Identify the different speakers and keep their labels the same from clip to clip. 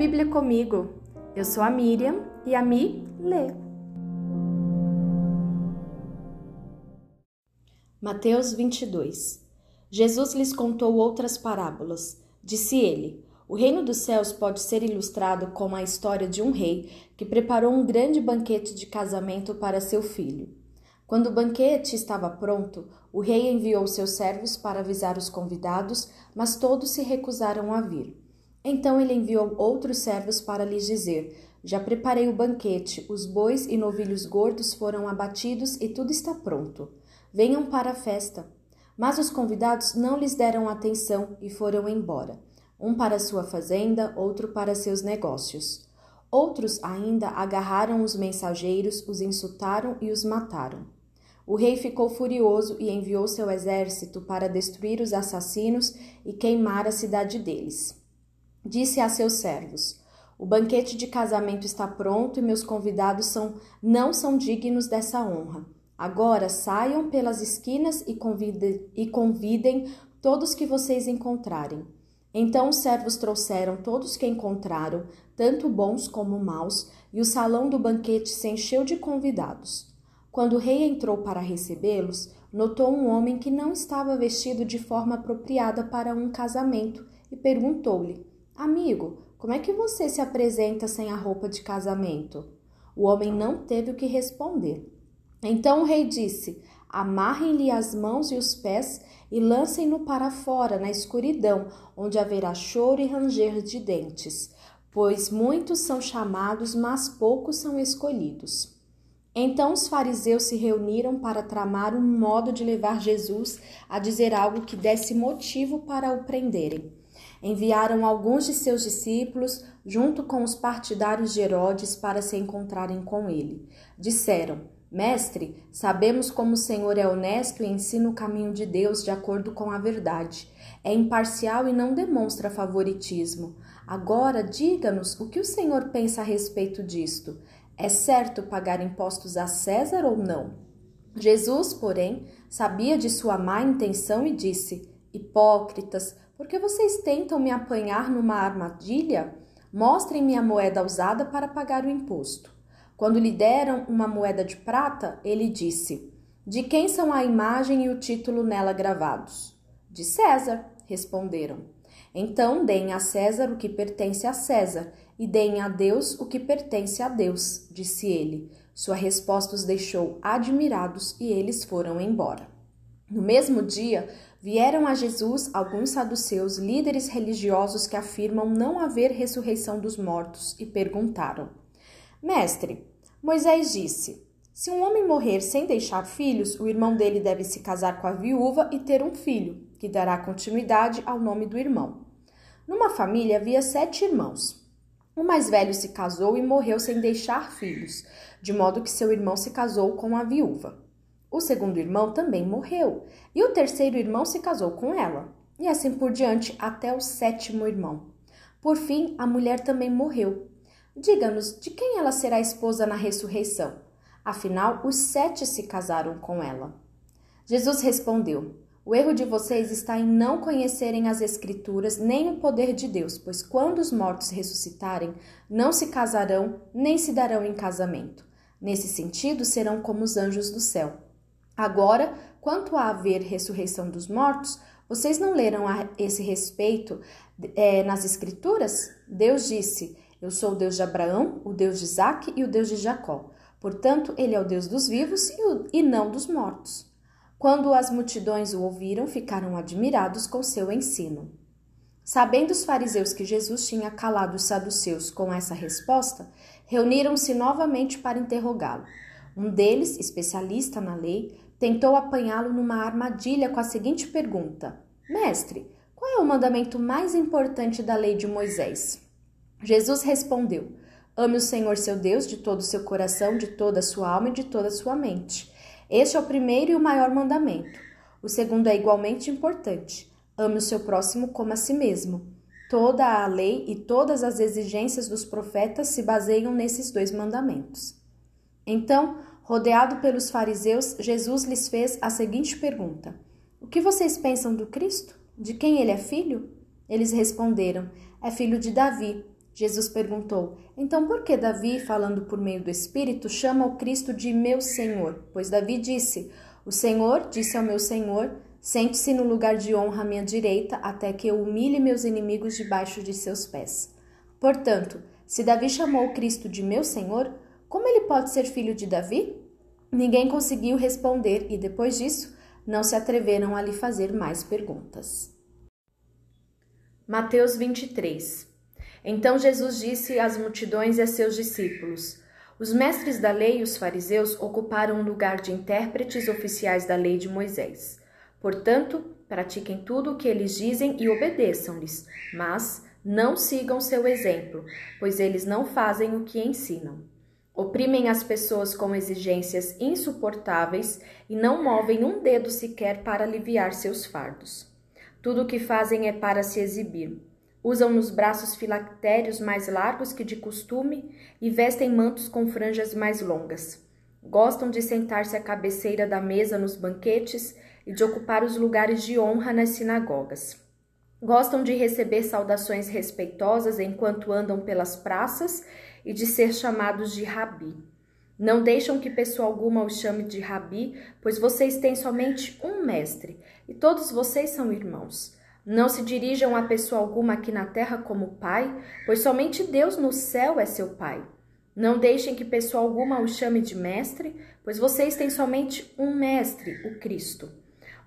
Speaker 1: Bíblia comigo. Eu sou a Miriam e a Mi lê. Mateus 22 Jesus lhes contou outras parábolas. Disse ele: O reino dos céus pode ser ilustrado como a história de um rei que preparou um grande banquete de casamento para seu filho. Quando o banquete estava pronto, o rei enviou seus servos para avisar os convidados, mas todos se recusaram a vir. Então ele enviou outros servos para lhes dizer: Já preparei o banquete, os bois e novilhos gordos foram abatidos e tudo está pronto. Venham para a festa. Mas os convidados não lhes deram atenção e foram embora, um para sua fazenda, outro para seus negócios. Outros ainda agarraram os mensageiros, os insultaram e os mataram. O rei ficou furioso e enviou seu exército para destruir os assassinos e queimar a cidade deles. Disse a seus servos: O banquete de casamento está pronto e meus convidados são, não são dignos dessa honra. Agora saiam pelas esquinas e convidem, e convidem todos que vocês encontrarem. Então os servos trouxeram todos que encontraram, tanto bons como maus, e o salão do banquete se encheu de convidados. Quando o rei entrou para recebê-los, notou um homem que não estava vestido de forma apropriada para um casamento e perguntou-lhe: Amigo, como é que você se apresenta sem a roupa de casamento? O homem não teve o que responder. Então o rei disse: Amarrem-lhe as mãos e os pés e lancem-no para fora, na escuridão, onde haverá choro e ranger de dentes, pois muitos são chamados, mas poucos são escolhidos. Então os fariseus se reuniram para tramar um modo de levar Jesus a dizer algo que desse motivo para o prenderem. Enviaram alguns de seus discípulos, junto com os partidários de Herodes, para se encontrarem com ele. Disseram: Mestre, sabemos como o Senhor é honesto e ensina o caminho de Deus de acordo com a verdade. É imparcial e não demonstra favoritismo. Agora, diga-nos o que o Senhor pensa a respeito disto. É certo pagar impostos a César ou não? Jesus, porém, sabia de sua má intenção e disse: Hipócritas, por que vocês tentam me apanhar numa armadilha? Mostrem-me a moeda usada para pagar o imposto. Quando lhe deram uma moeda de prata, ele disse: De quem são a imagem e o título nela gravados? De César, responderam. Então deem a César o que pertence a César, e deem a Deus o que pertence a Deus, disse ele. Sua resposta os deixou admirados e eles foram embora. No mesmo dia, vieram a Jesus alguns saduceus, líderes religiosos que afirmam não haver ressurreição dos mortos, e perguntaram: Mestre, Moisés disse: Se um homem morrer sem deixar filhos, o irmão dele deve se casar com a viúva e ter um filho, que dará continuidade ao nome do irmão. Numa família havia sete irmãos. O mais velho se casou e morreu sem deixar filhos, de modo que seu irmão se casou com a viúva. O segundo irmão também morreu, e o terceiro irmão se casou com ela, e assim por diante até o sétimo irmão. Por fim, a mulher também morreu, Diga-nos de quem ela será esposa na ressurreição. Afinal, os sete se casaram com ela. Jesus respondeu: O erro de vocês está em não conhecerem as Escrituras nem o poder de Deus, pois quando os mortos ressuscitarem, não se casarão nem se darão em casamento. Nesse sentido, serão como os anjos do céu. Agora, quanto a haver ressurreição dos mortos, vocês não leram a esse respeito é, nas Escrituras? Deus disse: eu sou o Deus de Abraão, o Deus de Isaac e o Deus de Jacó. Portanto, ele é o Deus dos vivos e não dos mortos. Quando as multidões o ouviram, ficaram admirados com seu ensino. Sabendo os fariseus que Jesus tinha calado os saduceus com essa resposta, reuniram-se novamente para interrogá-lo. Um deles, especialista na lei, tentou apanhá-lo numa armadilha com a seguinte pergunta: Mestre, qual é o mandamento mais importante da lei de Moisés? Jesus respondeu: Ame o Senhor seu Deus de todo o seu coração, de toda a sua alma e de toda a sua mente. Este é o primeiro e o maior mandamento. O segundo é igualmente importante. Ame o seu próximo como a si mesmo. Toda a lei e todas as exigências dos profetas se baseiam nesses dois mandamentos. Então, rodeado pelos fariseus, Jesus lhes fez a seguinte pergunta: O que vocês pensam do Cristo? De quem ele é filho? Eles responderam: É filho de Davi. Jesus perguntou: Então por que Davi, falando por meio do Espírito, chama o Cristo de meu Senhor? Pois Davi disse: O Senhor disse ao meu Senhor: Sente-se no lugar de honra à minha direita, até que eu humilhe meus inimigos debaixo de seus pés. Portanto, se Davi chamou o Cristo de meu Senhor, como ele pode ser filho de Davi? Ninguém conseguiu responder e depois disso não se atreveram a lhe fazer mais perguntas. Mateus 23 Então Jesus disse às multidões e a seus discípulos: Os mestres da lei e os fariseus ocuparam o lugar de intérpretes oficiais da lei de Moisés. Portanto, pratiquem tudo o que eles dizem e obedeçam-lhes, mas não sigam seu exemplo, pois eles não fazem o que ensinam. Oprimem as pessoas com exigências insuportáveis e não movem um dedo sequer para aliviar seus fardos. Tudo o que fazem é para se exibir. Usam nos braços filactérios mais largos que de costume e vestem mantos com franjas mais longas. Gostam de sentar-se à cabeceira da mesa nos banquetes e de ocupar os lugares de honra nas sinagogas. Gostam de receber saudações respeitosas enquanto andam pelas praças e de ser chamados de rabi. Não deixam que pessoa alguma os chame de rabi, pois vocês têm somente um mestre, e todos vocês são irmãos. Não se dirijam a pessoa alguma aqui na terra como pai, pois somente Deus no céu é seu pai. Não deixem que pessoa alguma os chame de mestre, pois vocês têm somente um mestre, o Cristo.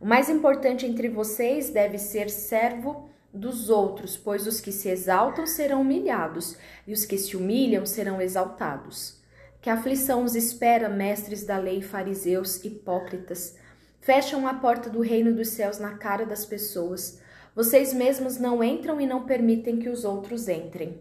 Speaker 1: O mais importante entre vocês deve ser servo dos outros, pois os que se exaltam serão humilhados, e os que se humilham serão exaltados. Que aflição os espera, mestres da lei, fariseus, hipócritas. Fecham a porta do reino dos céus na cara das pessoas. Vocês mesmos não entram e não permitem que os outros entrem.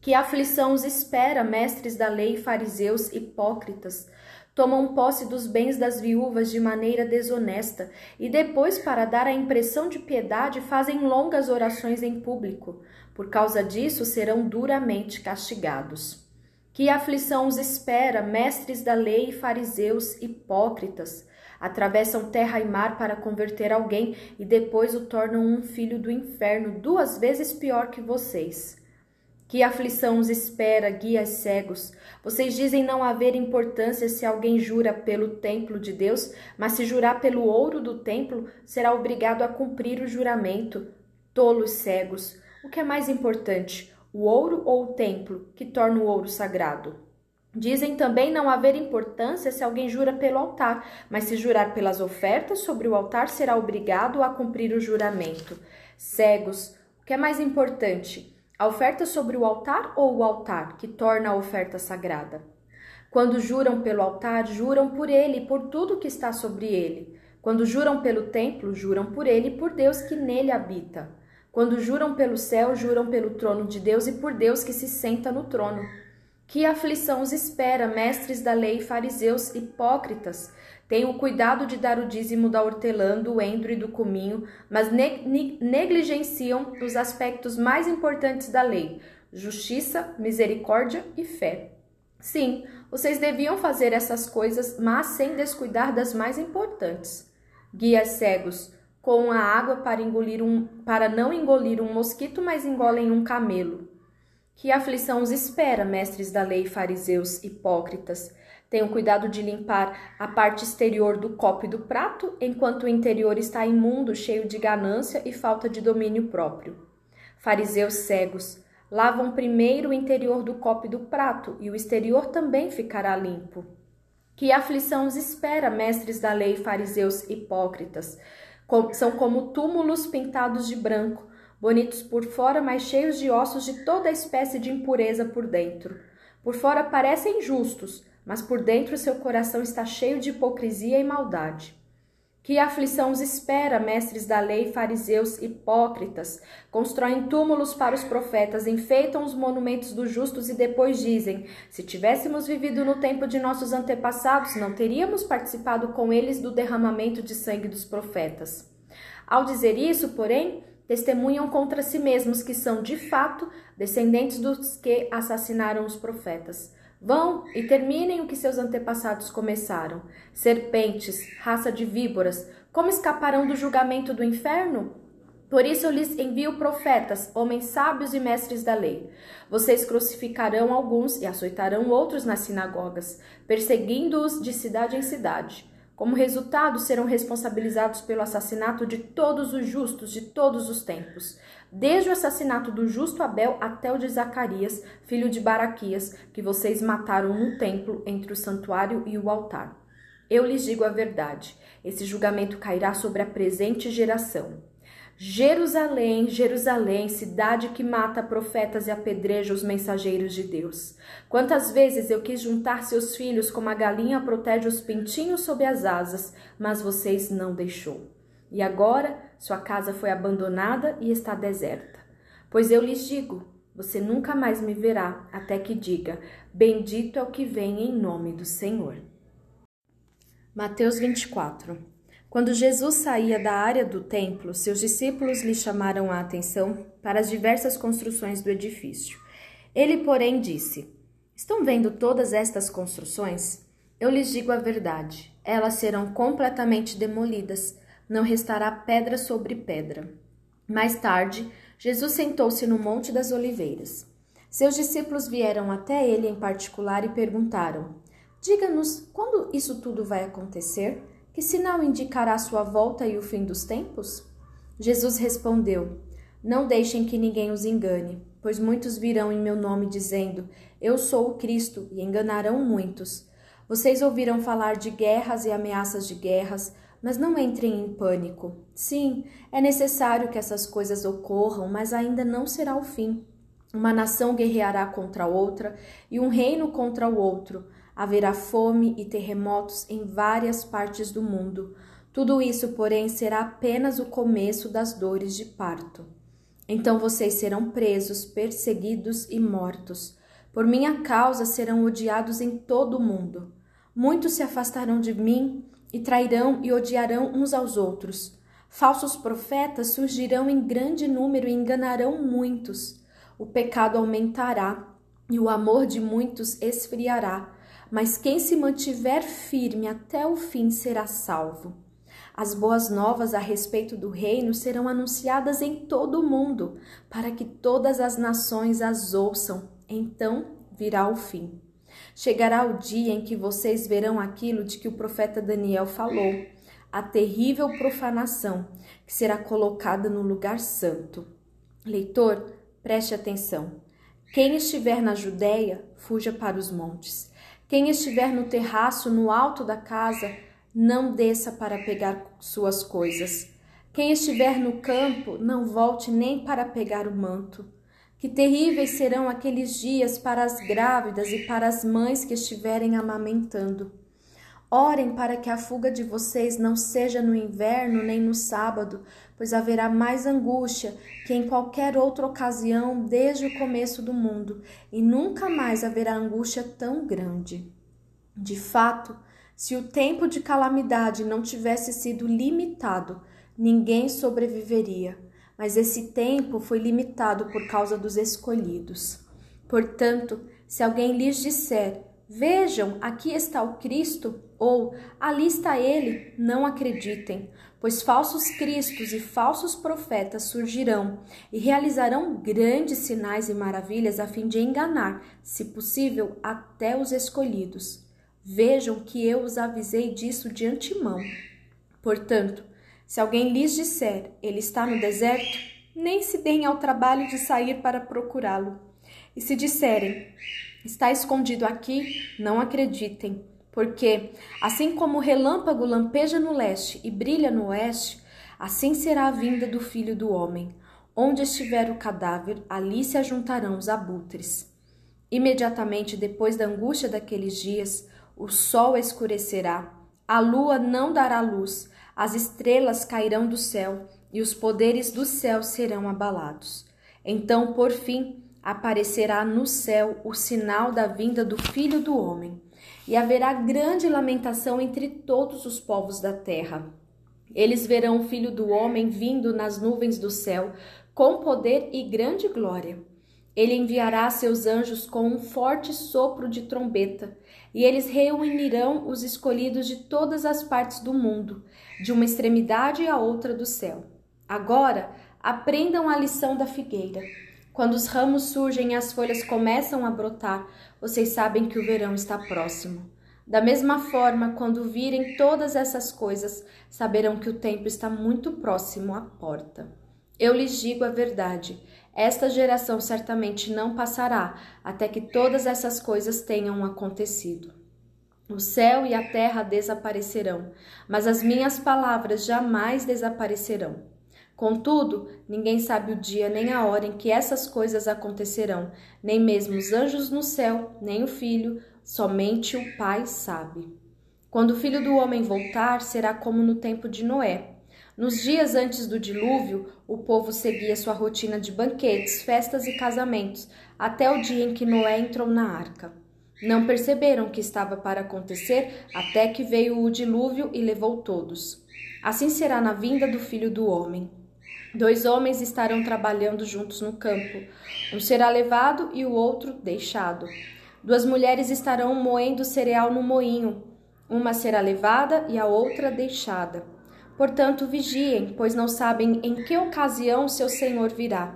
Speaker 1: Que aflição os espera, mestres da lei, fariseus, hipócritas tomam posse dos bens das viúvas de maneira desonesta e depois, para dar a impressão de piedade, fazem longas orações em público. Por causa disso, serão duramente castigados. Que aflição os espera, mestres da lei e fariseus hipócritas! Atravessam terra e mar para converter alguém e depois o tornam um filho do inferno, duas vezes pior que vocês. Que aflição os espera, guias cegos. Vocês dizem não haver importância se alguém jura pelo templo de Deus, mas se jurar pelo ouro do templo, será obrigado a cumprir o juramento. Tolos cegos. O que é mais importante, o ouro ou o templo, que torna o ouro sagrado? Dizem também não haver importância se alguém jura pelo altar, mas se jurar pelas ofertas sobre o altar, será obrigado a cumprir o juramento. Cegos. O que é mais importante? A oferta sobre o altar ou o altar que torna a oferta sagrada? Quando juram pelo altar, juram por ele e por tudo que está sobre ele. Quando juram pelo templo, juram por ele e por Deus que nele habita. Quando juram pelo céu, juram pelo trono de Deus e por Deus que se senta no trono. Que aflição os espera, mestres da lei, fariseus, hipócritas, Tenham cuidado de dar o dízimo da hortelã, do endro e do cominho, mas ne negligenciam os aspectos mais importantes da lei: justiça, misericórdia e fé. Sim, vocês deviam fazer essas coisas, mas sem descuidar das mais importantes. Guias cegos, com a água para engolir um para não engolir um mosquito, mas engolem um camelo. Que aflição os espera, mestres da lei, fariseus, hipócritas? Tenham cuidado de limpar a parte exterior do copo e do prato, enquanto o interior está imundo, cheio de ganância e falta de domínio próprio. Fariseus cegos, lavam primeiro o interior do copo e do prato, e o exterior também ficará limpo. Que aflição os espera, mestres da lei, fariseus hipócritas? São como túmulos pintados de branco, bonitos por fora, mas cheios de ossos de toda espécie de impureza por dentro. Por fora parecem justos, mas por dentro seu coração está cheio de hipocrisia e maldade. Que aflição os espera, mestres da lei, fariseus, hipócritas? Constroem túmulos para os profetas, enfeitam os monumentos dos justos e depois dizem: Se tivéssemos vivido no tempo de nossos antepassados, não teríamos participado com eles do derramamento de sangue dos profetas. Ao dizer isso, porém, testemunham contra si mesmos que são, de fato, descendentes dos que assassinaram os profetas. Vão e terminem o que seus antepassados começaram. Serpentes, raça de víboras, como escaparão do julgamento do inferno? Por isso eu lhes envio profetas, homens sábios e mestres da lei. Vocês crucificarão alguns e açoitarão outros nas sinagogas, perseguindo-os de cidade em cidade. Como resultado, serão responsabilizados pelo assassinato de todos os justos de todos os tempos, desde o assassinato do justo Abel até o de Zacarias, filho de Baraquias, que vocês mataram no templo entre o santuário e o altar. Eu lhes digo a verdade: esse julgamento cairá sobre a presente geração. Jerusalém, Jerusalém, cidade que mata profetas e apedreja os mensageiros de Deus. Quantas vezes eu quis juntar seus filhos como a galinha protege os pintinhos sob as asas, mas vocês não deixou. E agora sua casa foi abandonada e está deserta. Pois eu lhes digo, você nunca mais me verá até que diga: Bendito é o que vem em nome do Senhor. Mateus 24 quando Jesus saía da área do templo, seus discípulos lhe chamaram a atenção para as diversas construções do edifício. Ele, porém, disse: Estão vendo todas estas construções? Eu lhes digo a verdade: elas serão completamente demolidas, não restará pedra sobre pedra. Mais tarde, Jesus sentou-se no Monte das Oliveiras. Seus discípulos vieram até ele em particular e perguntaram: Diga-nos quando isso tudo vai acontecer? Que sinal indicará sua volta e o fim dos tempos? Jesus respondeu: Não deixem que ninguém os engane, pois muitos virão em meu nome dizendo: Eu sou o Cristo, e enganarão muitos. Vocês ouviram falar de guerras e ameaças de guerras, mas não entrem em pânico. Sim, é necessário que essas coisas ocorram, mas ainda não será o fim. Uma nação guerreará contra outra e um reino contra o outro. Haverá fome e terremotos em várias partes do mundo. Tudo isso, porém, será apenas o começo das dores de parto. Então vocês serão presos, perseguidos e mortos. Por minha causa serão odiados em todo o mundo. Muitos se afastarão de mim e trairão e odiarão uns aos outros. Falsos profetas surgirão em grande número e enganarão muitos. O pecado aumentará e o amor de muitos esfriará mas quem se mantiver firme até o fim será salvo. As boas novas a respeito do reino serão anunciadas em todo o mundo, para que todas as nações as ouçam. Então virá o fim. Chegará o dia em que vocês verão aquilo de que o profeta Daniel falou, a terrível profanação que será colocada no lugar santo. Leitor, preste atenção. Quem estiver na Judéia, fuja para os montes. Quem estiver no terraço, no alto da casa, não desça para pegar suas coisas. Quem estiver no campo, não volte nem para pegar o manto. Que terríveis serão aqueles dias para as grávidas e para as mães que estiverem amamentando. Orem para que a fuga de vocês não seja no inverno nem no sábado, pois haverá mais angústia que em qualquer outra ocasião desde o começo do mundo, e nunca mais haverá angústia tão grande. De fato, se o tempo de calamidade não tivesse sido limitado, ninguém sobreviveria, mas esse tempo foi limitado por causa dos escolhidos. Portanto, se alguém lhes disser: Vejam, aqui está o Cristo, ou ali está ele, não acreditem, pois falsos cristos e falsos profetas surgirão e realizarão grandes sinais e maravilhas a fim de enganar, se possível, até os escolhidos. Vejam que eu os avisei disso de antemão. Portanto, se alguém lhes disser, ele está no deserto, nem se deem ao trabalho de sair para procurá-lo. E se disserem, está escondido aqui, não acreditem, porque, assim como o relâmpago lampeja no leste e brilha no oeste, assim será a vinda do filho do homem. Onde estiver o cadáver, ali se ajuntarão os abutres. Imediatamente depois da angústia daqueles dias, o sol escurecerá, a lua não dará luz, as estrelas cairão do céu e os poderes do céu serão abalados. Então, por fim, aparecerá no céu o sinal da vinda do Filho do Homem, e haverá grande lamentação entre todos os povos da terra. Eles verão o Filho do Homem vindo nas nuvens do céu, com poder e grande glória. Ele enviará seus anjos com um forte sopro de trombeta, e eles reunirão os escolhidos de todas as partes do mundo, de uma extremidade à outra do céu. Agora, aprendam a lição da figueira. Quando os ramos surgem e as folhas começam a brotar, vocês sabem que o verão está próximo. Da mesma forma, quando virem todas essas coisas, saberão que o tempo está muito próximo à porta. Eu lhes digo a verdade: esta geração certamente não passará até que todas essas coisas tenham acontecido. O céu e a terra desaparecerão, mas as minhas palavras jamais desaparecerão. Contudo, ninguém sabe o dia nem a hora em que essas coisas acontecerão, nem mesmo os anjos no céu, nem o filho, somente o Pai sabe. Quando o filho do homem voltar, será como no tempo de Noé. Nos dias antes do dilúvio, o povo seguia sua rotina de banquetes, festas e casamentos, até o dia em que Noé entrou na arca. Não perceberam que estava para acontecer até que veio o dilúvio e levou todos. Assim será na vinda do filho do homem. Dois homens estarão trabalhando juntos no campo. Um será levado e o outro deixado. Duas mulheres estarão moendo cereal no moinho. Uma será levada e a outra deixada. Portanto, vigiem, pois não sabem em que ocasião seu senhor virá.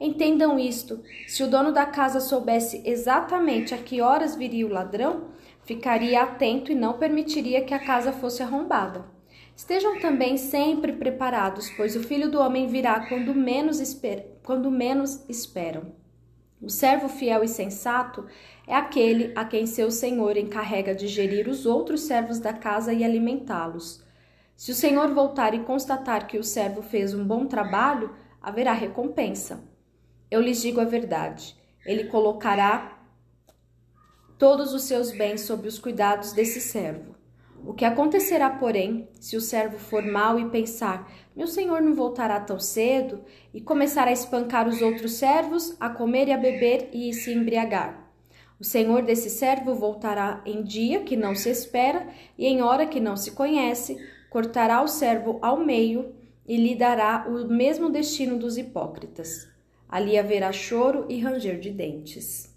Speaker 1: Entendam isto: se o dono da casa soubesse exatamente a que horas viria o ladrão, ficaria atento e não permitiria que a casa fosse arrombada. Estejam também sempre preparados, pois o filho do homem virá quando menos, esper quando menos esperam. O servo fiel e sensato é aquele a quem seu senhor encarrega de gerir os outros servos da casa e alimentá-los. Se o senhor voltar e constatar que o servo fez um bom trabalho, haverá recompensa. Eu lhes digo a verdade: ele colocará todos os seus bens sob os cuidados desse servo. O que acontecerá, porém, se o servo for mau e pensar: meu senhor não voltará tão cedo, e começar a espancar os outros servos, a comer e a beber e se embriagar? O senhor desse servo voltará em dia que não se espera e em hora que não se conhece, cortará o servo ao meio e lhe dará o mesmo destino dos hipócritas. Ali haverá choro e ranger de dentes.